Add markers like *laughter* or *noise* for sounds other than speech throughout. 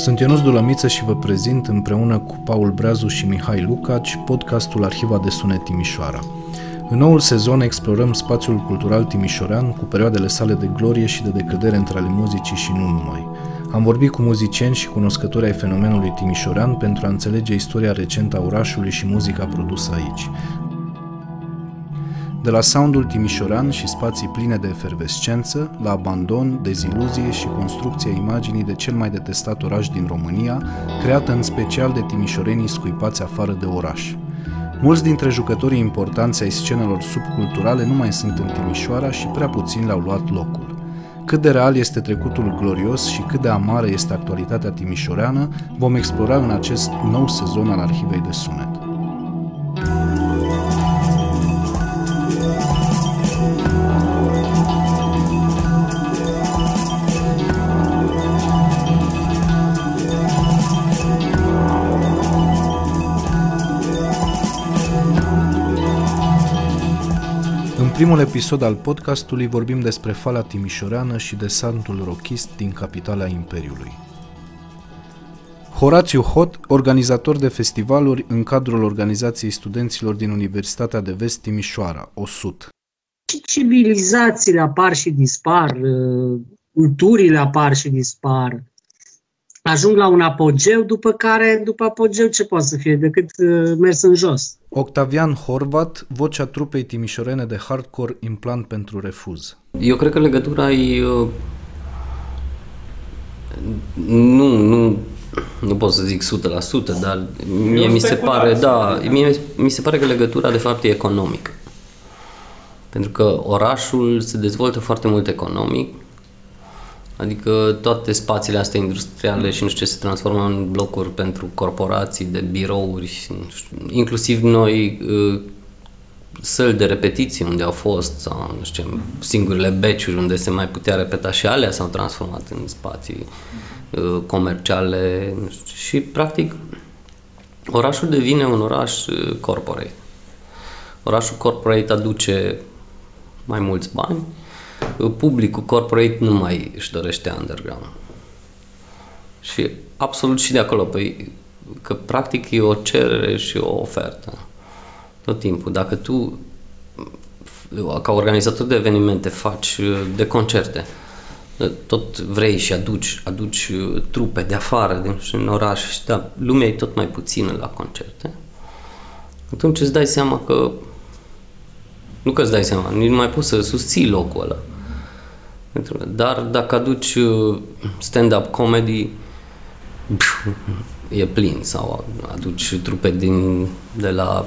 Sunt Ionuț Dulămiță și vă prezint împreună cu Paul Breazu și Mihai Lucaci podcastul Arhiva de Sunet Timișoara. În noul sezon explorăm spațiul cultural timișorean cu perioadele sale de glorie și de decădere între ale muzicii și nu numai. Am vorbit cu muzicieni și cunoscători ai fenomenului timișorean pentru a înțelege istoria recentă a orașului și muzica produsă aici. De la soundul timișoran și spații pline de efervescență, la abandon, deziluzie și construcția imaginii de cel mai detestat oraș din România, creată în special de timișorenii scuipați afară de oraș. Mulți dintre jucătorii importanți ai scenelor subculturale nu mai sunt în Timișoara și prea puțin le-au luat locul. Cât de real este trecutul glorios și cât de amară este actualitatea timișoreană, vom explora în acest nou sezon al Arhivei de Sunet. Primul episod al podcastului vorbim despre fala timișoreană și desantul rochist din capitala Imperiului. Horațiu Hot, organizator de festivaluri în cadrul organizației studenților din Universitatea de Vest Timișoara, OSUT. Și civilizațiile apar și dispar, uh, culturile apar și dispar, ajung la un apogeu, după care, după apogeu, ce poate să fie decât uh, mers în jos. Octavian Horvat, vocea trupei timișorene de hardcore Implant pentru Refuz. Eu cred că legătura e... Uh, nu, nu, nu pot să zic 100%, dar mie mi se pare, da, mie mi se pare că legătura de fapt e economică. Pentru că orașul se dezvoltă foarte mult economic, Adică toate spațiile astea industriale și nu știu ce se transformă în blocuri pentru corporații de birouri, și, nu știu, inclusiv noi uh, săli de repetiții unde au fost sau nu știu singurile beciuri unde se mai putea repeta și alea s-au transformat în spații uh, comerciale nu știu, și practic orașul devine un oraș uh, corporate. Orașul corporate aduce mai mulți bani, publicul corporate nu mai își dorește underground. Și absolut și de acolo, păi, că practic e o cerere și o ofertă. Tot timpul. Dacă tu, ca organizator de evenimente, faci de concerte, tot vrei și aduci, aduci trupe de afară, din oraș, și da, lumea e tot mai puțină la concerte, atunci îți dai seama că nu că îți dai seama, nu mai poți să susții locul ăla. Dar dacă aduci uh, stand-up comedy, e plin sau aduci trupe din, de la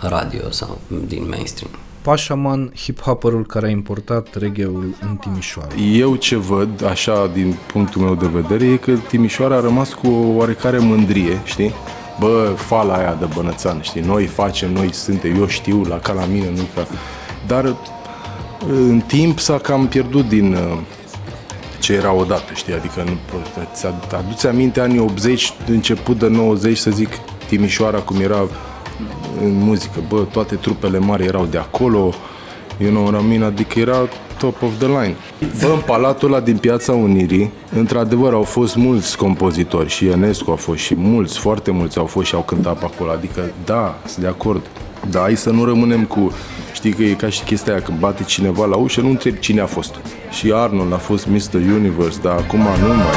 radio sau din mainstream. Pașaman, hip-hopperul care a importat reggae-ul în Timișoara. Eu ce văd, așa, din punctul meu de vedere, e că Timișoara a rămas cu o oarecare mândrie, știi? Bă, fala aia de bănățan, știi? Noi facem, noi suntem, eu știu, la ca la mine, nu ca... Dar în timp s-a cam pierdut din uh, ce era odată, știi? Adică nu, ți aduți aminte anii 80, început de 90, să zic, Timișoara cum era în muzică, bă, toate trupele mari erau de acolo, you know what I mean? adică era top of the line. Bă, în palatul ăla din Piața Unirii, într-adevăr au fost mulți compozitori și Ionescu a fost și mulți, foarte mulți au fost și au cântat pe acolo, adică da, sunt de acord. Dar hai să nu rămânem cu Știi că e ca și chestia aia, când bate cineva la ușă, nu întreb cine a fost. Și Arnold a fost Mr. Universe, dar acum nu mai...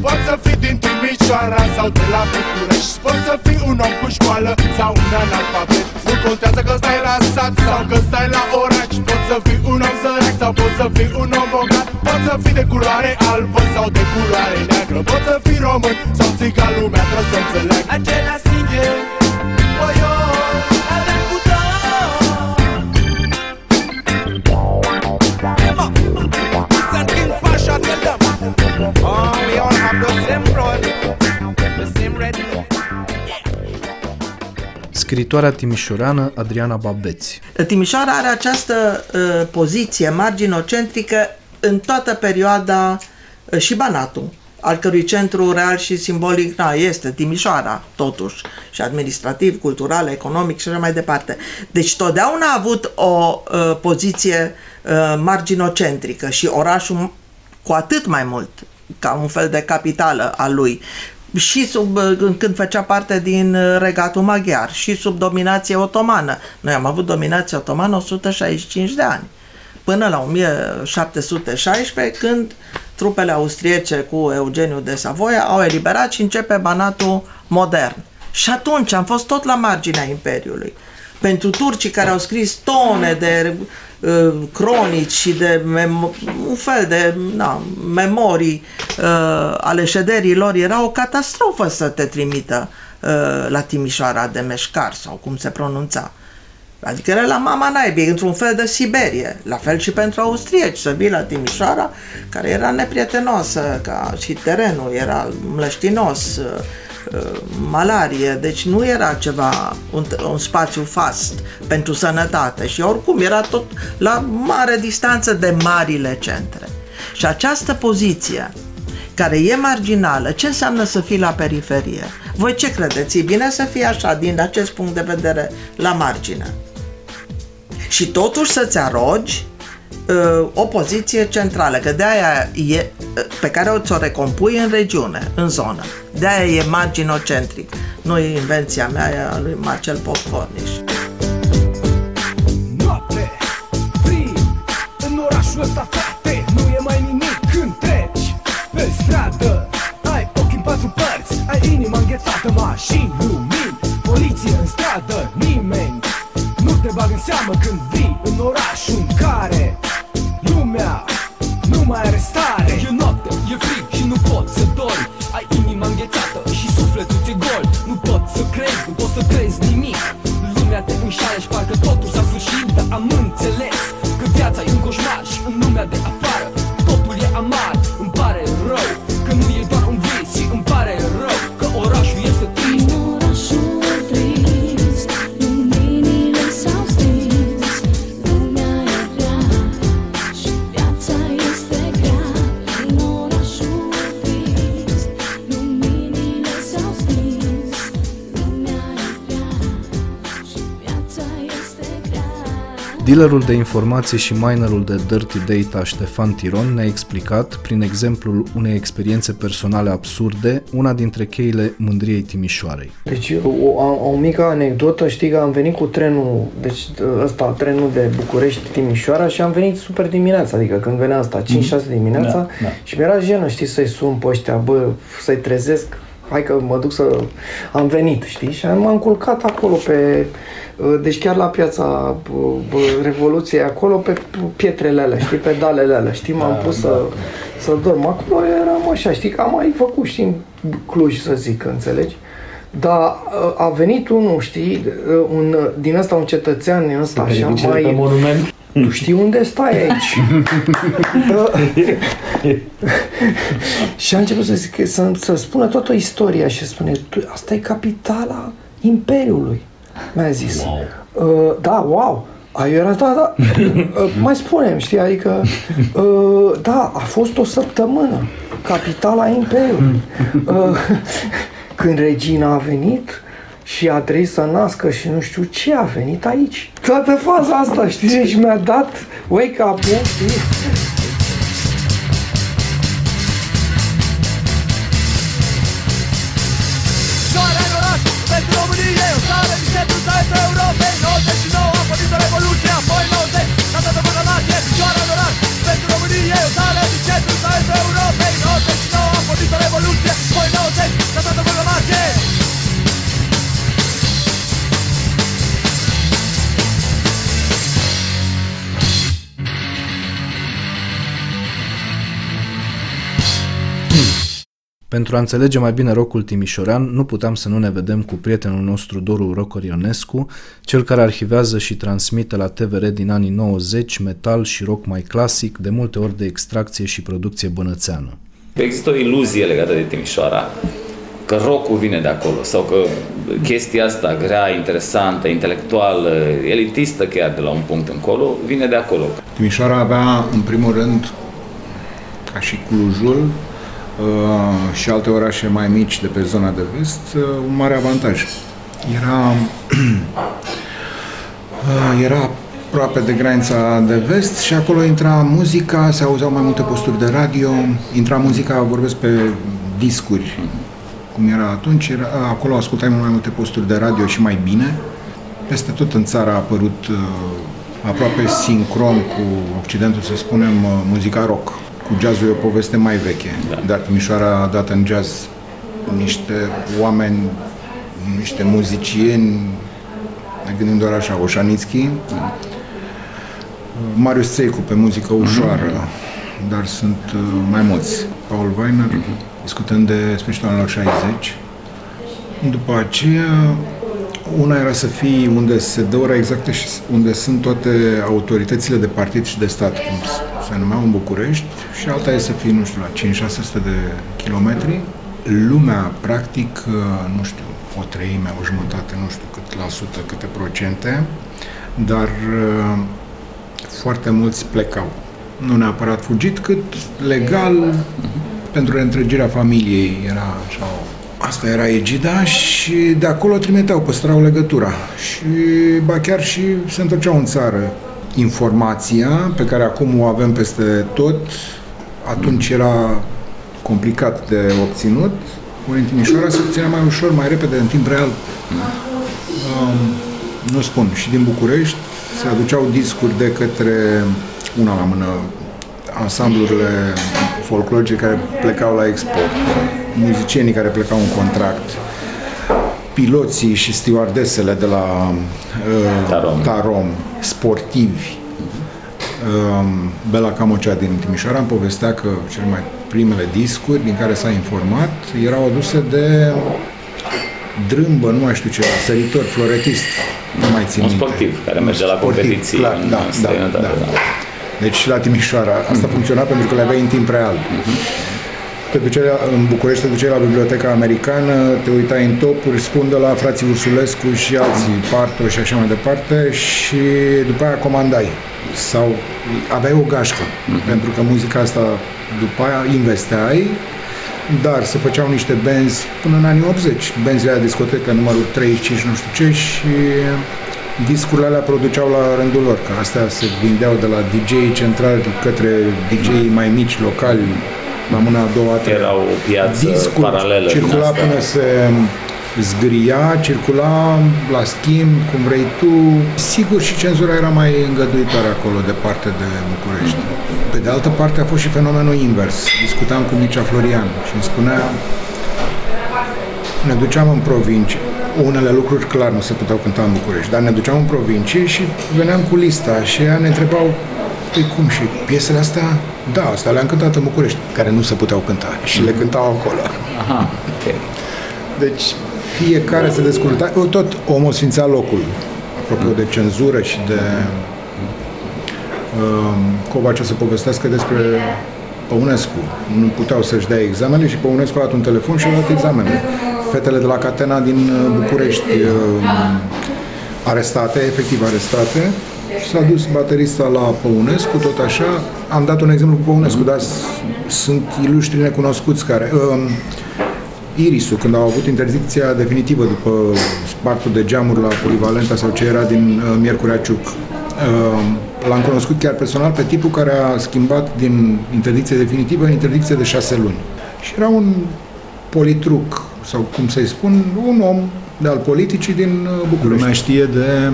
Poți să fii din Timișoara sau de la București Poți să fii un om cu școală sau un analfabet. Nu contează că stai la sat sau că stai la oraș. Poți să fii un om sărac sau poți să fii un om bogat. Poți să fii de culoare albă sau de culoare neagră. Poți să fii român sau țigan lumea trebuie să înțeleg. Același Scritoarea timișoreană Adriana Babeți. Timișoara are această uh, poziție marginocentrică în toată perioada uh, și Banatul al cărui centru real și simbolic na, este Timișoara, totuși, și administrativ, cultural, economic și așa mai departe. Deci totdeauna a avut o uh, poziție uh, marginocentrică și orașul cu atât mai mult ca un fel de capitală a lui și sub, când făcea parte din regatul maghiar și sub dominație otomană. Noi am avut dominație otomană 165 de ani, până la 1716, când trupele austriece cu Eugeniu de Savoia au eliberat și începe banatul modern. Și atunci am fost tot la marginea Imperiului. Pentru turcii care au scris tone de uh, cronici și de mem- un fel de na, memorii uh, ale șederilor, era o catastrofă să te trimită uh, la Timișoara de Meșcar sau cum se pronunța. Adică era la mama naibii, într-un fel de Siberie. La fel și pentru austrieci, să vii la Timișoara, care era neprietenoasă, ca și terenul era mlăștinos, uh, uh, malarie, deci nu era ceva, un, un spațiu fast pentru sănătate și oricum era tot la mare distanță de marile centre. Și această poziție care e marginală, ce înseamnă să fii la periferie? Voi ce credeți? E bine să fii așa, din acest punct de vedere, la margine și totuși să-ți arogi uh, o poziție centrală, că de aia e, uh, pe care o ți-o recompui în regiune, în zonă. De aia e marginocentric. Nu e invenția mea, e a lui Marcel Popcorniș. Noapte, frig, în orașul ăsta, frate, nu Dealerul de informații și minerul de Dirty Data Ștefan Tiron ne-a explicat, prin exemplul unei experiențe personale absurde, una dintre cheile mândriei Timișoarei. Deci o, o, o mică anecdotă, știi că am venit cu trenul, deci ăsta, trenul de București-Timișoara și am venit super dimineața, adică când venea asta, 5-6 dimineața da, da. și mi-era jenă, știi, să-i sun pe ăștia, bă, să-i trezesc, hai că mă duc să... Am venit, știi? Și m-am culcat acolo pe... Uh, deci chiar la piața uh, Revoluției, acolo pe pietrele alea, știi? Pe dalele alea, știi? M-am da, pus da, să, da. să dorm. Acolo eram așa, știi? Că am mai făcut, știi, în Cluj, să zic, înțelegi? Dar uh, a venit unul, știi, un, din ăsta un cetățean din ăsta așa mai... Pe monument. Tu știi unde stai aici? *laughs* și a început să, zic, să, să spună toată istoria și spune, asta e capitala Imperiului, mi-a zis. Wow. Uh, da, wow. A, era, da, da, uh, mai spunem, știi, adică, uh, da, a fost o săptămână, capitala Imperiului. Uh, *laughs* când regina a venit, și a trebuit să nască și nu știu ce a venit aici. Toată faza asta, știi, și deci mi-a dat wake-up-ul, știi? Pentru a înțelege mai bine rocul timișorean, nu puteam să nu ne vedem cu prietenul nostru Doru Rocor Ionescu, cel care arhivează și transmite la TVR din anii 90 metal și rock mai clasic, de multe ori de extracție și producție bănățeană. Există o iluzie legată de Timișoara, că rockul vine de acolo sau că chestia asta grea, interesantă, intelectuală, elitistă chiar de la un punct încolo, vine de acolo. Timișoara avea, în primul rând, ca și Clujul, Uh, și alte orașe mai mici de pe zona de vest, uh, un mare avantaj. Era, *clears throat* uh, era aproape de granița de vest și acolo intra muzica, se auzeau mai multe posturi de radio, intra muzica, vorbesc pe discuri, cum era atunci, era, acolo ascultai mai multe posturi de radio și mai bine. Peste tot în țară a apărut uh, aproape sincron cu Occidentul, să spunem, uh, muzica rock. Cu jazzul e o poveste mai veche, da. dar Timișoara a dat în jazz niște oameni, niște muzicieni, ne gândim doar așa, Oșanițchi, da. Marius Țeicu pe muzică ușoară, mm-hmm. dar sunt uh, mai mulți. Paul Weiner, mm-hmm. discutând de sfârșitul anilor 60. După aceea, una era să fii unde se dă ora exactă și unde sunt toate autoritățile de partid și de stat, cum se numeau în București, și alta e să fii, nu știu, la 5-600 de kilometri. Lumea, practic, uh, nu știu, o treime, o jumătate, nu știu cât la sută, câte procente, dar uh, foarte mulți plecau. Nu neapărat fugit, cât legal, pentru reîntregirea familiei era așa Asta era egida și de acolo trimiteau, păstrau legătura. Și ba chiar și se întorceau în țară. Informația pe care acum o avem peste tot, atunci era complicat de obținut, ori în Timișoara se obținea mai ușor, mai repede, în timp real. Um, nu spun, și din București se aduceau discuri de către una la mână ansamblurile folclorice care plecau la export, muzicienii care plecau în contract, piloții și stewardesele de la uh, Tarom. Tarom, sportivi. Uh, Bela Camocea din Timișoara îmi povestea că cele mai primele discuri din care s-a informat erau aduse de drâmbă, nu mai știu ce, săritor, floretist, nu mai țin Un sportiv minte. care merge la sportiv, competiții clar, da, da, da, da. Deci la Timișoara. Asta mm-hmm. funcționa pentru că le aveai în timp real. Mm-hmm. Te duceai în București, te duceai la Biblioteca Americană, te uitai în topuri, spundă la frații Ursulescu și alții, Parto și așa mai departe și după aia comandai. Sau aveai o gașcă, mm-hmm. pentru că muzica asta după aia investeai dar se făceau niște benzi până în anii 80, benzile la discotecă numărul 35, nu știu ce, și discurile alea produceau la rândul lor, că astea se vindeau de la DJ central către DJ mai mici, locali, la mâna a doua, a Era o piață Discul paralelă circula până se zgâria, circula la schimb, cum vrei tu. Sigur și cenzura era mai îngăduitoare acolo, departe de București. Pe de altă parte a fost și fenomenul invers. Discutam cu Mircea Florian și îmi spunea ne duceam în provincie. Unele lucruri clar nu se puteau cânta în București, dar ne duceam în provincie și veneam cu lista și ea ne întrebau Păi cum și piesele astea? Da, astea le-am cântat în București, care nu se puteau cânta și le cântau acolo. Aha, okay. Deci fiecare se descurta, tot omul sfințea locul, apropo de cenzură și de uh, Covace să povestească despre Păunescu. Nu puteau să-și dea examene și Păunescu a dat un telefon și a dat examene. Fetele de la Catena din uh, București uh, arestate, efectiv arestate, și s-a dus baterista la Păunescu, tot așa. Am dat un exemplu cu Păunescu, dar sunt ilustri necunoscuți care... Uh, Irisul, când au avut interdicția definitivă după spartul de geamuri la Polivalenta sau ce era din uh, Miercurea Ciuc. Uh, l-am cunoscut chiar personal pe tipul care a schimbat din interdicție definitivă în interdicție de șase luni. Și era un politruc, sau cum să-i spun, un om de al politicii din uh, București. Lumea știe de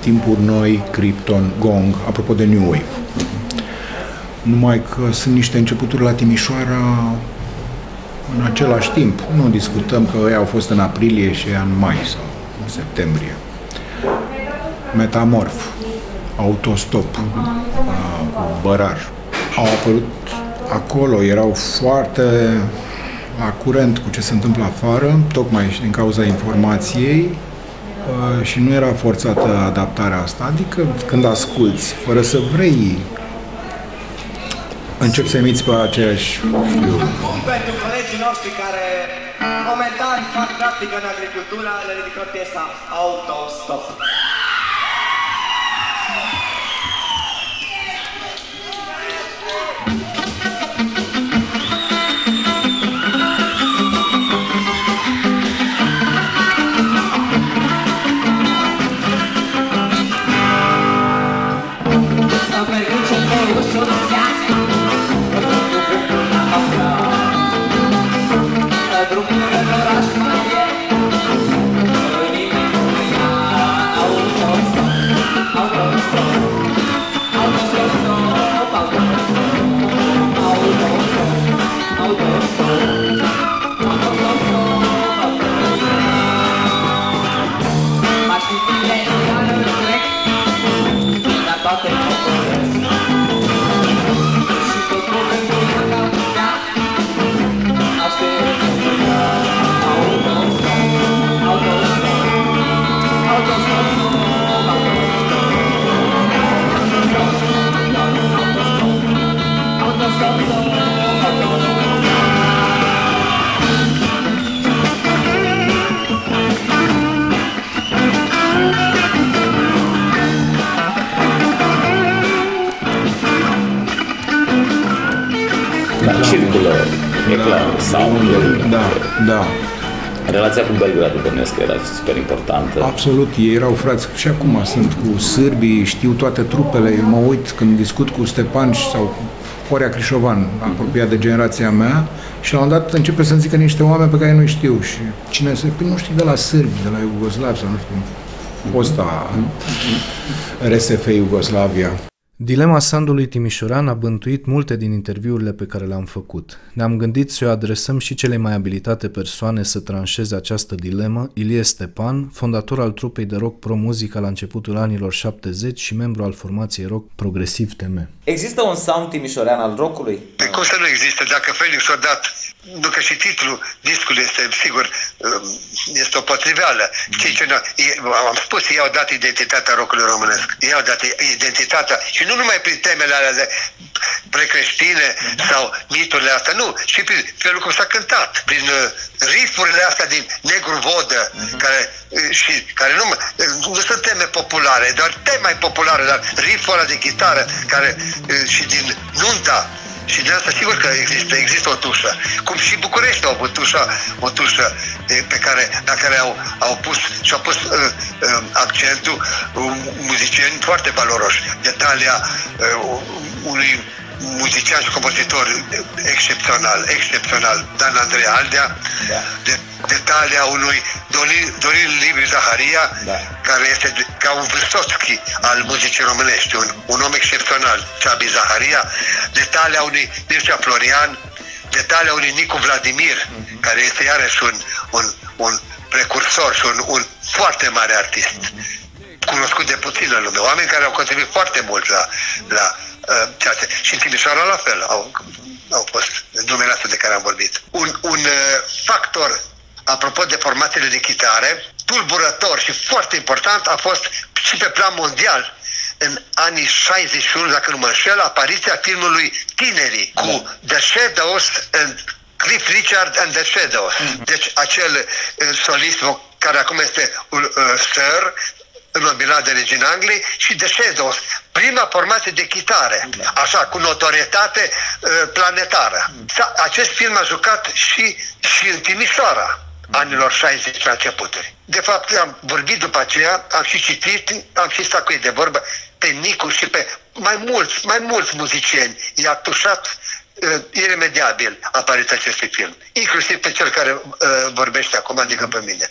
timpuri noi, Krypton, Gong, apropo de New Wave. Numai că sunt niște începuturi la Timișoara în același timp. Nu discutăm că ei au fost în aprilie și în mai sau în septembrie. Metamorf, autostop, uh, bărar. Au apărut acolo, erau foarte la curent cu ce se întâmplă afară, tocmai și din cauza informației uh, și nu era forțată adaptarea asta. Adică când asculți, fără să vrei, încep să emiți pe aceeași Pentru colegii noștri care momentan fac practică în agricultură, le ridicăm piesa Autostop. circulă, Da, da. Relația cu Belgradul bănuiesc că era super importantă. Absolut, ei erau frați și acum sunt cu sârbii, știu toate trupele, eu mă uit când discut cu Stepan sau cu Horea Crișovan, apropiat de generația mea, și la un dat începe să-mi zică niște oameni pe care nu știu și cine se, păi nu știu de la sârbi, de la Iugoslav sau nu știu, fosta RSF Iugoslavia. Dilema Sandului Timișoran a bântuit multe din interviurile pe care le-am făcut. Ne-am gândit să o adresăm și cele mai abilitate persoane să tranșeze această dilemă, Ilie Stepan, fondator al trupei de rock pro muzica la începutul anilor 70 și membru al formației rock progresiv TM. Există un sound timișorean al rockului? Cum să nu existe? Dacă Felix a dat nu că și titlul discului este, sigur, um, este o potriveală. Știi ce? Am spus, ei au dat identitatea rockului românesc. Ei au dat identitatea și nu numai prin temele alea de precreștine sau miturile astea, nu, și prin felul cum s-a cântat, prin uh, rifurile astea din negru vodă, uh-huh. care, uh, și, care nu, uh, nu sunt teme populare, doar teme mai populare, dar riful ăla de chitară care, și din nunta și de asta sigur că există, există o tușă. Cum și București au avut tușa, o tușă pe care, la care au, au pus și au pus uh, uh, accentul uh, muzicieni foarte valoroși. Detalia uh, unui muzician și compozitor excepțional, excepțional, Dan Andrei Aldea, da. de, detalia unui Dorin, Dorin Liviu Zaharia, da. care este ca un Vârsotski al muzicii românești, un, un om excepțional, Xabi Zaharia, detalia unui Mircea Florian, detalia unui Nicu Vladimir, mm-hmm. care este iarăși un, un, un precursor și un, un foarte mare artist. Mm-hmm cunoscut de puțin în lume, oameni care au contribuit foarte mult la, la uh, ceea ce... Și în Timișoara la fel au, au fost numele astea de care am vorbit. Un, un uh, factor, apropo de formațiile de chitare, tulburător și foarte important a fost și pe plan mondial în anii 61, dacă nu mă înșel, apariția filmului Tinerii cu The Shadows and Cliff Richard and the Shadows. Mm-hmm. Deci acel uh, solist care acum este uh, Sir, înnobilat de regina Angliei și de Shadows, prima formație de chitare, da. așa, cu notorietate uh, planetară. Da, acest film a jucat și, și în Timișoara anilor 60 la începuturi. De fapt, am vorbit după aceea, am și citit, am și stat cu ei de vorbă, pe Nicu și pe mai mulți, mai mulți muzicieni. I-a tușat uh, iremediabil apariția acestui film. Inclusiv pe cel care uh, vorbește acum, adică pe mine.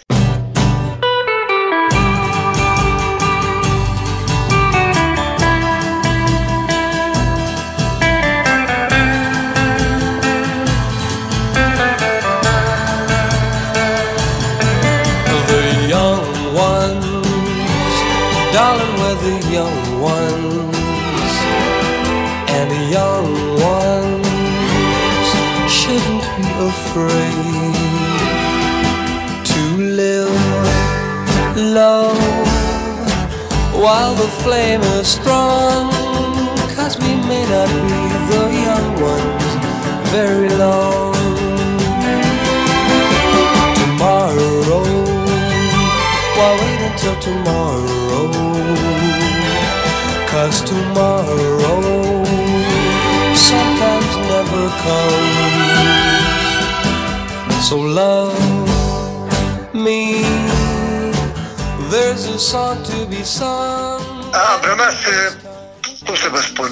Darling, we're the young ones, and the young ones shouldn't be afraid to live low while the flame is strong. Cause we may not be the young ones very long. Tomorrow, why wait until tomorrow? Cause tomorrow sometimes never comes. So love me, there's a song to be sung. Am rămas, cum să vă spun,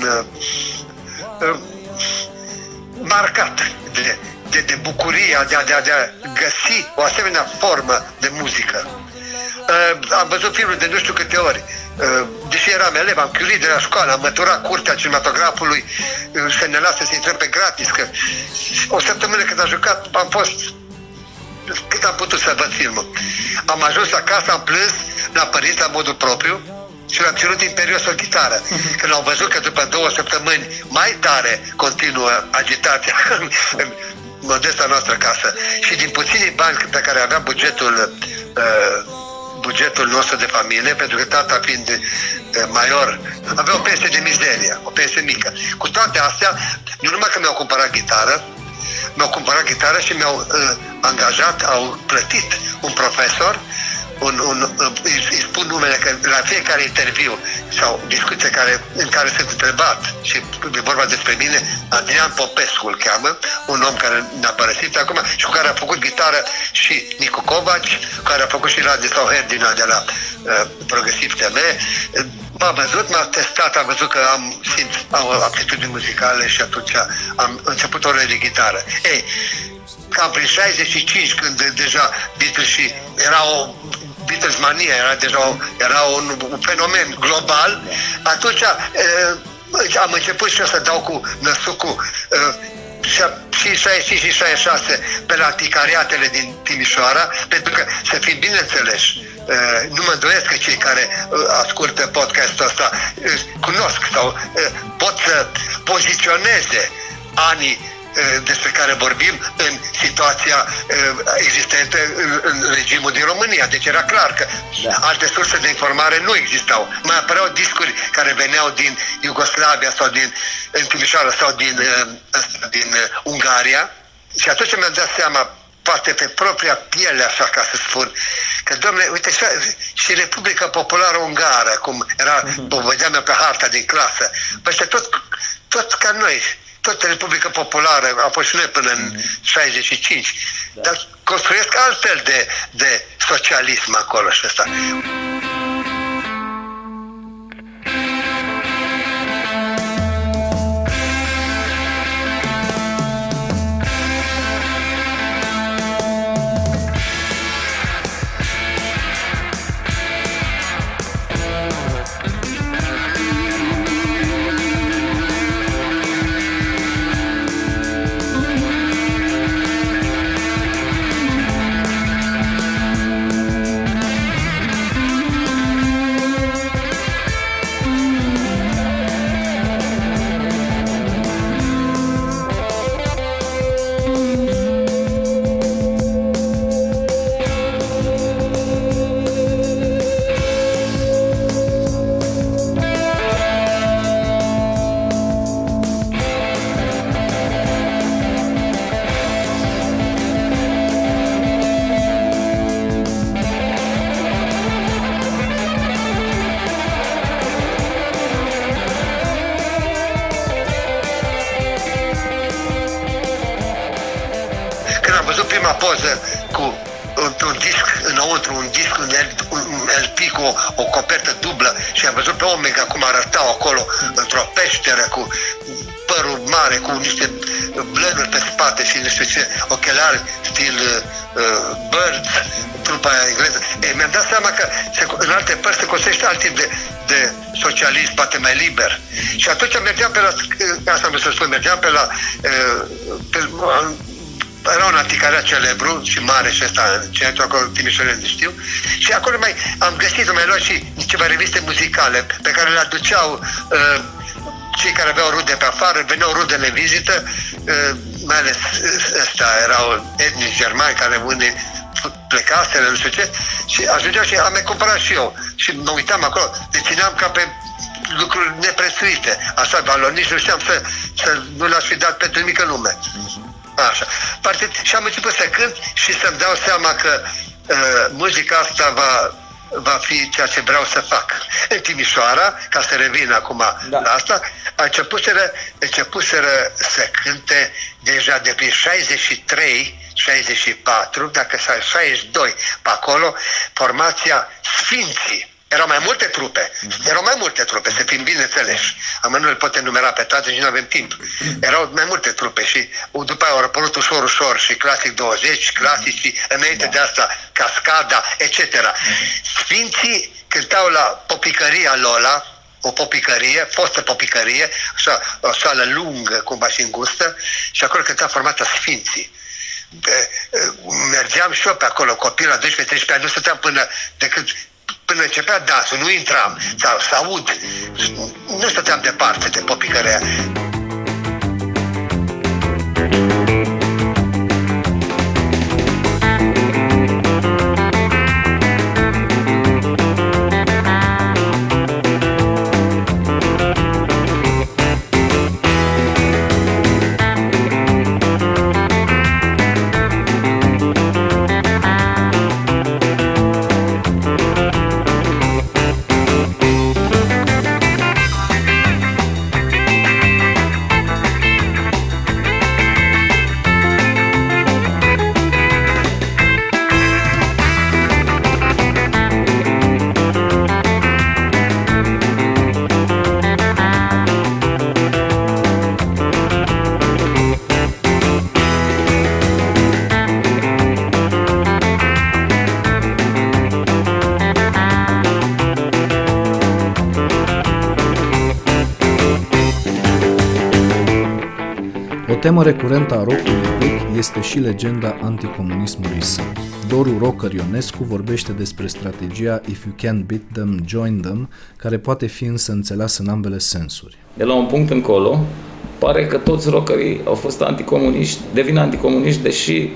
marcat de de, de bucuria de a, de, a, de a găsi o asemenea formă de muzică. Uh, am văzut filmul de nu știu câte ori. Uh, deși eram elev, am chiulit de la școală, am măturat curtea cinematografului uh, să ne lasă să intrăm pe gratis. Că o săptămână când a jucat, am fost cât am putut să văd filmul. Am ajuns acasă, am plâns la părinți la modul propriu și l-am ținut imperios o chitară. *laughs* Când au văzut că după două săptămâni mai tare continuă agitația în, *laughs* în modesta noastră casă și din puținii bani pe care aveam bugetul uh, bugetul nostru de familie, pentru că tata fiind uh, major, avea o pensie de mizerie, o pensie mică. Cu toate astea, nu numai că mi-au cumpărat gitară, mi-au cumpărat gitară și mi-au uh, angajat, au plătit un profesor un, un, îi, îi spun numele că la fiecare interviu sau discuție care, în care sunt întrebat și e vorba despre mine, Adrian Popescu îl cheamă, un om care ne-a părăsit acum și cu care a făcut gitară și Nicu Covaci, care a făcut și Ladislau Herdina de la uh, Progresiv TV. M-a văzut, m-a testat, a văzut că am simt, am aptitudini muzicale și atunci am început o de gitară. Ei, cam prin 65, când deja Beatles și era o Beatles mania, era deja o, era un, un fenomen global, atunci e, am început și eu să dau cu năsucul și 65 și 66 pe la ticariatele din Timișoara, pentru că să fim bineînțeleși, nu mă îndoiesc că cei care ascultă podcastul ăsta cunosc sau pot să poziționeze anii Eh, despre care vorbim în situația eh, existentă în, în regimul din România. Deci era clar că da. alte surse de informare nu existau. Mai apăreau discuri care veneau din Iugoslavia sau din în Timișoara sau din, eh, din Ungaria și atunci mi-am dat seama poate pe propria piele, așa ca să spun, că, domnule, uite, și, și Republica Populară Ungară, cum era, uh-huh. o vedeam pe harta din clasă, păi tot, tot ca noi, tot Republica Populară, a fost și noi până în mm-hmm. 65, da. dar construiesc altfel de, de socialism acolo și ăsta. Mare, cu niște blănuri pe spate și nu știu ce, ochelari stil uh, Birds, trupa engleză. Ei, mi-am dat seama că se, în alte părți se construiește alt tip de, de socialism, poate mai liber. Și atunci mergeam pe la, asta am să spun, mergeam pe la, uh, pe, era un anticariat celebru și mare și ăsta, în centru acolo, Timișoaren, știu. Și acolo mai am găsit, mai luat și ceva reviste muzicale pe care le aduceau uh, cei care aveau rude pe afară, veneau rudele în vizită, uh, mai ales ăsta erau etnici germani care unde plecaseră, nu știu ce, și ajungeau și am mai cumpărat și eu. Și mă uitam acolo, le țineam ca pe lucruri neprețuite. Așa, valori, nici nu știam să, să nu le-aș fi dat pentru mică lume. Uh-huh. Așa. Parte, și am început să cânt și să-mi dau seama că uh, muzica asta va, va fi ceea ce vreau să fac. În Timișoara, ca să revin acum da. la asta, a începuseră, începuseră să cânte deja de prin 63 64, dacă s 62 pe acolo, formația Sfinții Erau mai multe trupe. Erau mai multe trupe, să fim bineînțeleși. Am nu le pot enumera pe toate și nu avem timp. Erau mai multe trupe și după aia au apărut ușor, ușor și Clasic 20, Clasic și înainte de asta Cascada, etc. Sfinții cântau la popicăria Lola, o popicărie, fostă popicărie, așa, o sală lungă, cumva și îngustă, și acolo cânta formata Sfinții. Be, mergeam și eu pe acolo, copil la 12-13 ani, nu stăteam până decât până începea dansul, nu intram, sau să aud, nu stăteam departe de popicărea. Temă recurentă a rockului vechi este și legenda anticomunismului său. Doru Rocker Ionescu vorbește despre strategia If you can beat them, join them, care poate fi însă înțeleasă în ambele sensuri. De la un punct încolo, pare că toți rockerii au fost anticomuniști, devin anticomuniști, deși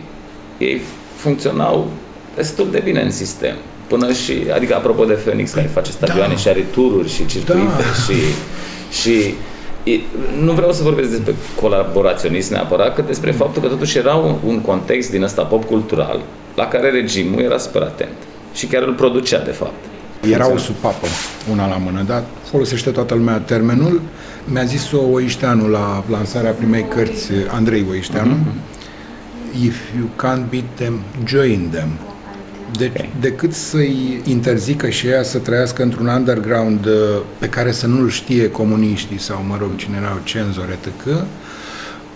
ei funcționau destul de bine în sistem. Până și, adică apropo de Phoenix, care face stadioane Da. și are tururi și circuite Da. și, și e- nu vreau să vorbesc despre colaboraționism neapărat, că despre faptul că totuși era un, un context din ăsta pop-cultural la care regimul era super atent și chiar îl producea de fapt. Era o supapă, una la mână, dar folosește toată lumea termenul. Mi-a zis-o Oișteanu la lansarea primei cărți, Andrei Oișteanu, If you can't beat them, join them. Deci, Ok. decât să-i interzică și ea să trăiască într-un underground uh, pe care să nu-l știe comuniștii sau, mă rog, cine erau cenzori, etc.,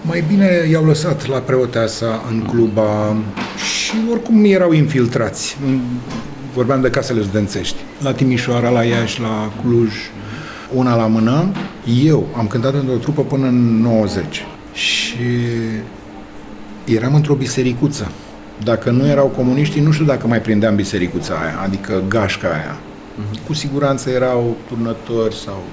mai bine i-au lăsat la preoteasa în cluba și oricum erau infiltrați. Vorbeam de casele studențești. La Timișoara, la Iași, la Cluj, una la mână. Eu am cântat într-o trupă până în 90 și eram într-o bisericuță. Dacă nu erau comuniștii, nu știu dacă mai prindeam bisericuța aia, adică gașca aia. Cu siguranță erau turnători sau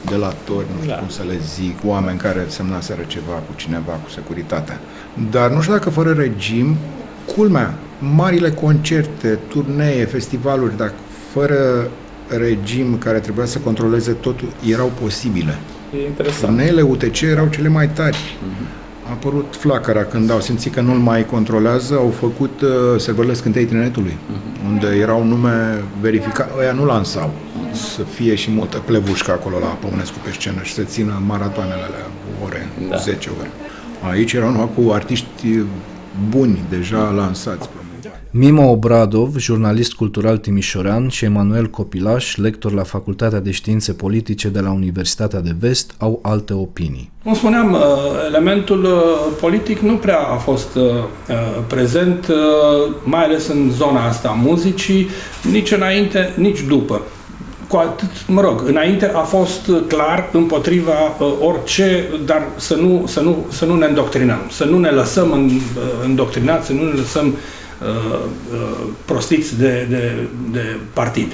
delatori, nu știu Da. cum să le zic, oameni care semnaseră ceva cu cineva, cu securitatea. Dar nu știu dacă fără regim, culmea, marile concerte, turnee, festivaluri, dacă fără regim care trebuia să controleze totul, erau posibile. E interesant. Turneele UTC erau cele mai tari. A apărut flacăra când au simțit că nu-l mai controlează, au făcut uh, serverele scântei tinetului, unde erau nume verificate, ăia nu lansau. Să fie și multă plevușcă acolo la Păunescu pe scenă și să țină maratoanele alea, ore, Da. da. 10 ore. Aici erau numai cu artiști buni, deja lansați. Mimo Obradov, jurnalist cultural timișorean și Emanuel Copilaș, lector la Facultatea de Științe Politice de la Universitatea de Vest, au alte opinii. Cum spuneam, uh, elementul uh, politic nu prea a fost uh, uh, prezent, uh, mai ales în zona asta a muzicii, nici înainte, nici după. Cu atât, mă rog, înainte a fost uh, clar împotriva uh, orice, dar să nu, să, nu, să nu ne îndoctrinăm, să nu ne lăsăm în, uh, îndoctrinați, să nu ne lăsăm uh, uh, prostiți de, de, de partid.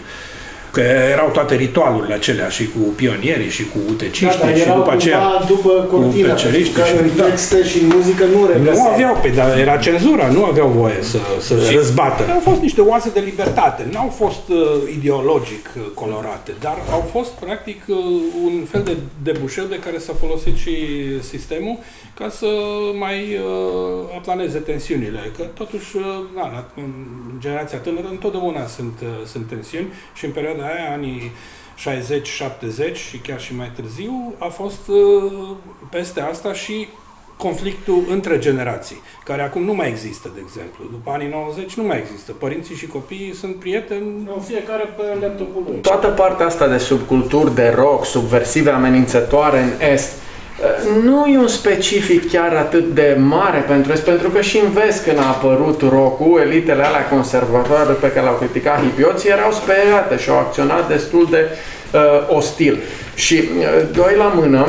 Că erau toate ritualurile acelea și cu pionierii și cu uteciștii Da, dar și erau după aceea cumva după cortină, cu peceriștii că și în da. texte și în muzică nu regăseai. Nu aveau, pe, dar era cenzura, nu aveau voie să, să răzbată. Au fost niște oase de libertate, nu au fost uh, ideologic uh, colorate, dar au fost practic uh, un fel de debușeu de care s-a folosit și sistemul ca să mai uh, aplaneze tensiunile. Că totuși, uh, da, la, în generația tânără întotdeauna sunt, uh, sunt tensiuni și în perioada aia, anii 60-70 și chiar și mai târziu, a fost uh, peste asta și conflictul între generații, care acum nu mai există, de exemplu. După anii 90 nu mai există. Părinții și copiii sunt prieteni, fiecare pe laptopul lui. Toată partea asta de subculturi, de rock, subversive, amenințătoare în Est, nu e un specific chiar atât de mare pentru Est, pentru că și în Vest când a apărut rock elitele alea conservatoare pe care l-au criticat hipioții erau speriate și au acționat destul de uh, ostil. Și uh, doi la mână,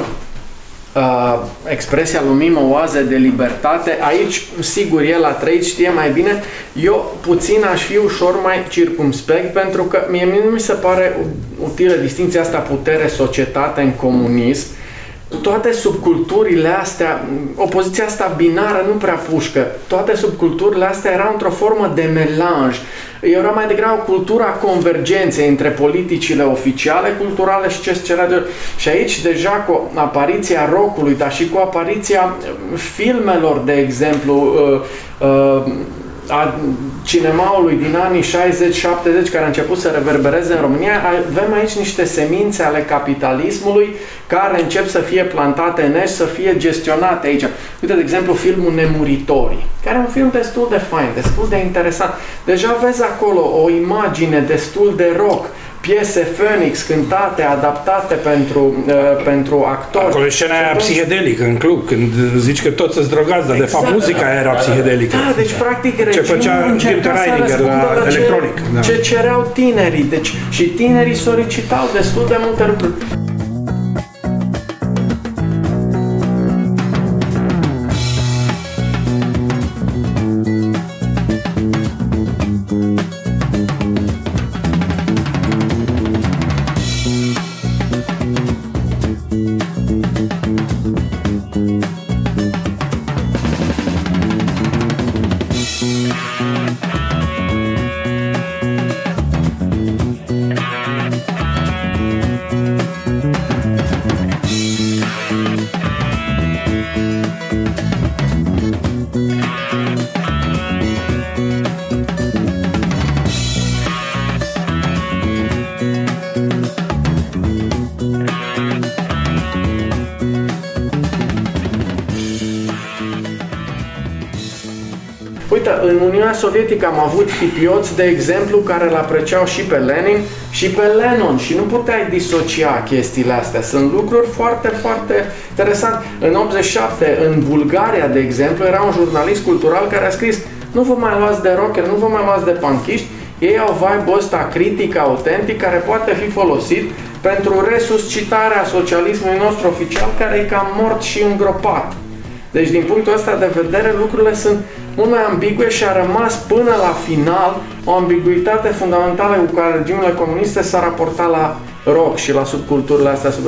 uh, expresia lumim oaze de libertate, aici, sigur, el a trăit, știe mai bine, eu puțin aș fi ușor mai circumspect, pentru că mie nu mi se pare utilă distinția asta putere-societate în comunism, toate subculturile astea, opoziția asta binară nu prea pușcă, toate subculturile astea erau într-o formă de melanj. Era mai degrabă cultura convergenței între politicile oficiale, culturale și ce se de... Și aici deja cu apariția rockului, dar și cu apariția filmelor, de exemplu, uh, uh, a cinemaului din anii 60-70 care a început să reverbereze în România, avem aici niște semințe ale capitalismului care încep să fie plantate în Est, să fie gestionate aici. Uite, de exemplu, filmul Nemuritorii, care e un film destul de fain, destul de interesant. Deja vezi acolo o imagine destul de rock, piese Phoenix cântate, adaptate pentru, uh, pentru actori. Acolo e scena aia psihedelică în club, când zici că toți sunt drogați, dar exact. de fapt exact. muzica era psihedelică. Da, deci practic ce făcea Jim Reininger la, la electronic. Ce, da. ce cereau tinerii, deci și tinerii solicitau destul de multe lucruri. Sovietică am avut hipioți, de exemplu, care îl apreciau și pe Lenin și pe Lennon și nu puteai disocia chestiile astea. Sunt lucruri foarte, foarte interesante. În 87, în Bulgaria, de exemplu, era un jurnalist cultural care a scris nu vă mai luați de rocker, nu vă mai luați de panchiști, ei au vibe ăsta critic, autentic, care poate fi folosit pentru resuscitarea socialismului nostru oficial, care e cam mort și îngropat. Deci, din punctul ăsta de vedere, lucrurile sunt mult mai ambigue și a rămas până la final o ambiguitate fundamentală cu care regimurile comuniste s-a raportat la rock și la subculturile astea. Sub...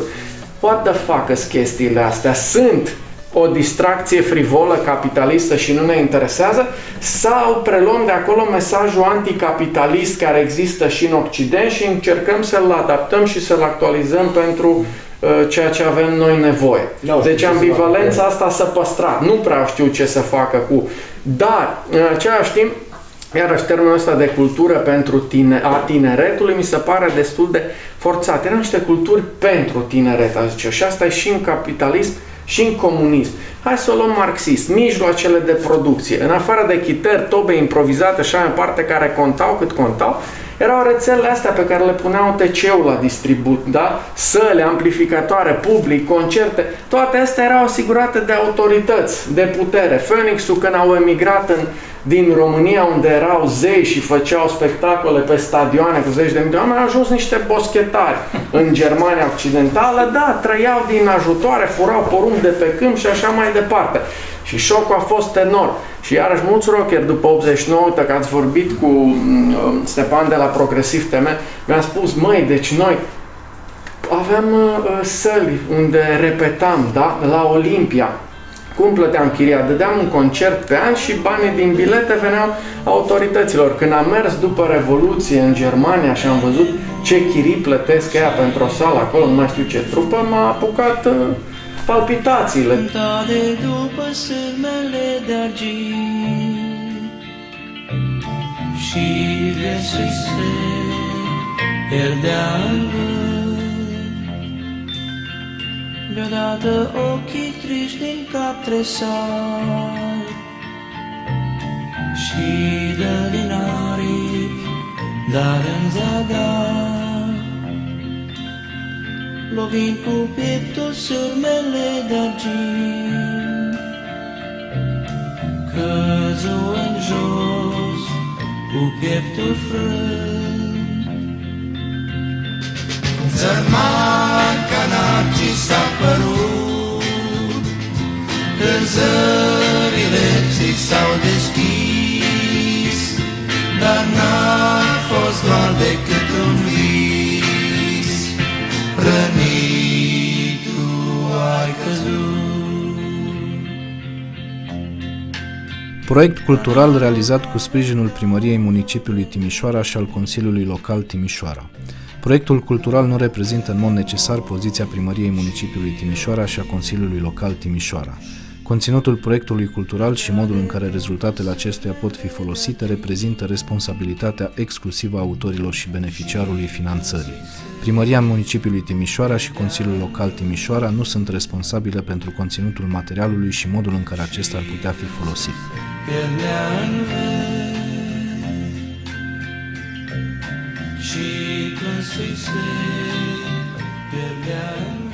What the fuck sunt chestiile astea? Sunt o distracție frivolă, capitalistă și nu ne interesează, sau preluăm de acolo mesajul anticapitalist care există și în Occident și încercăm să-l adaptăm și să-l actualizăm pentru Uh, ceea ce avem noi nevoie. No, deci ambivalența asta să păstra. Nu prea știu ce să facă cu. Dar, în același timp, Iarăși termenul ăsta de cultură pentru tine, a tineretului mi se pare destul de forțat. Erau niște culturi pentru tineret, aș zice. Și asta e și în capitalism și în comunism. Hai să o luăm marxist. Mijloacele de producție. În afară de chitări, tobe improvizate și așa în parte care contau cât contau, erau rețelele astea pe care le puneau TC-ul la distribut, da? Săle, amplificatoare, public, concerte, toate astea erau asigurate de autorități, de putere. Phoenix-ul când au emigrat în, din România unde erau zei și făceau spectacole pe stadioane cu zeci de mii de oameni, au ajuns niște boschetari în Germania Occidentală, da, trăiau din ajutoare, furau porumb de pe câmp și așa mai departe. Și șocul a fost enorm. Și iarăși mulți rocker după 89, că ați vorbit cu uh, Stepan de la Progresiv TV, mi-a spus, măi, deci noi aveam uh, săli unde repetam, da, la Olimpia. Cum plăteam chiria? Dădeam un concert pe an și banii din bilete veneau autorităților. Când am mers după Revoluție în Germania și am văzut ce chirii plătesc ea pentru o sală acolo, nu mai știu ce trupă, m-a apucat uh, palpitațiile. De după sârmele de argint. Și găsise el de albă Deodată ochii triști din cap tresar Și dă din aripi, dar în zadar Lovind cu pieptul sârmele de-argint Căzu în jos cu pieptul frânt. Țărman ca narcis s-a părut Când zările Proiect cultural realizat cu sprijinul Primăriei Municipiului Timișoara și al Consiliului Local Timișoara. Proiectul cultural nu reprezintă în mod necesar poziția Primăriei Municipiului Timișoara și a Consiliului Local Timișoara. Conținutul proiectului cultural și modul în care rezultatele acestuia pot fi folosite reprezintă responsabilitatea exclusivă a autorilor și beneficiarului finanțării. Primăria Municipiului Timișoara și Consiliul Local Timișoara nu sunt responsabile pentru conținutul materialului și modul în care acesta ar putea fi folosit. pierdea în vânt și plâns se pierdea în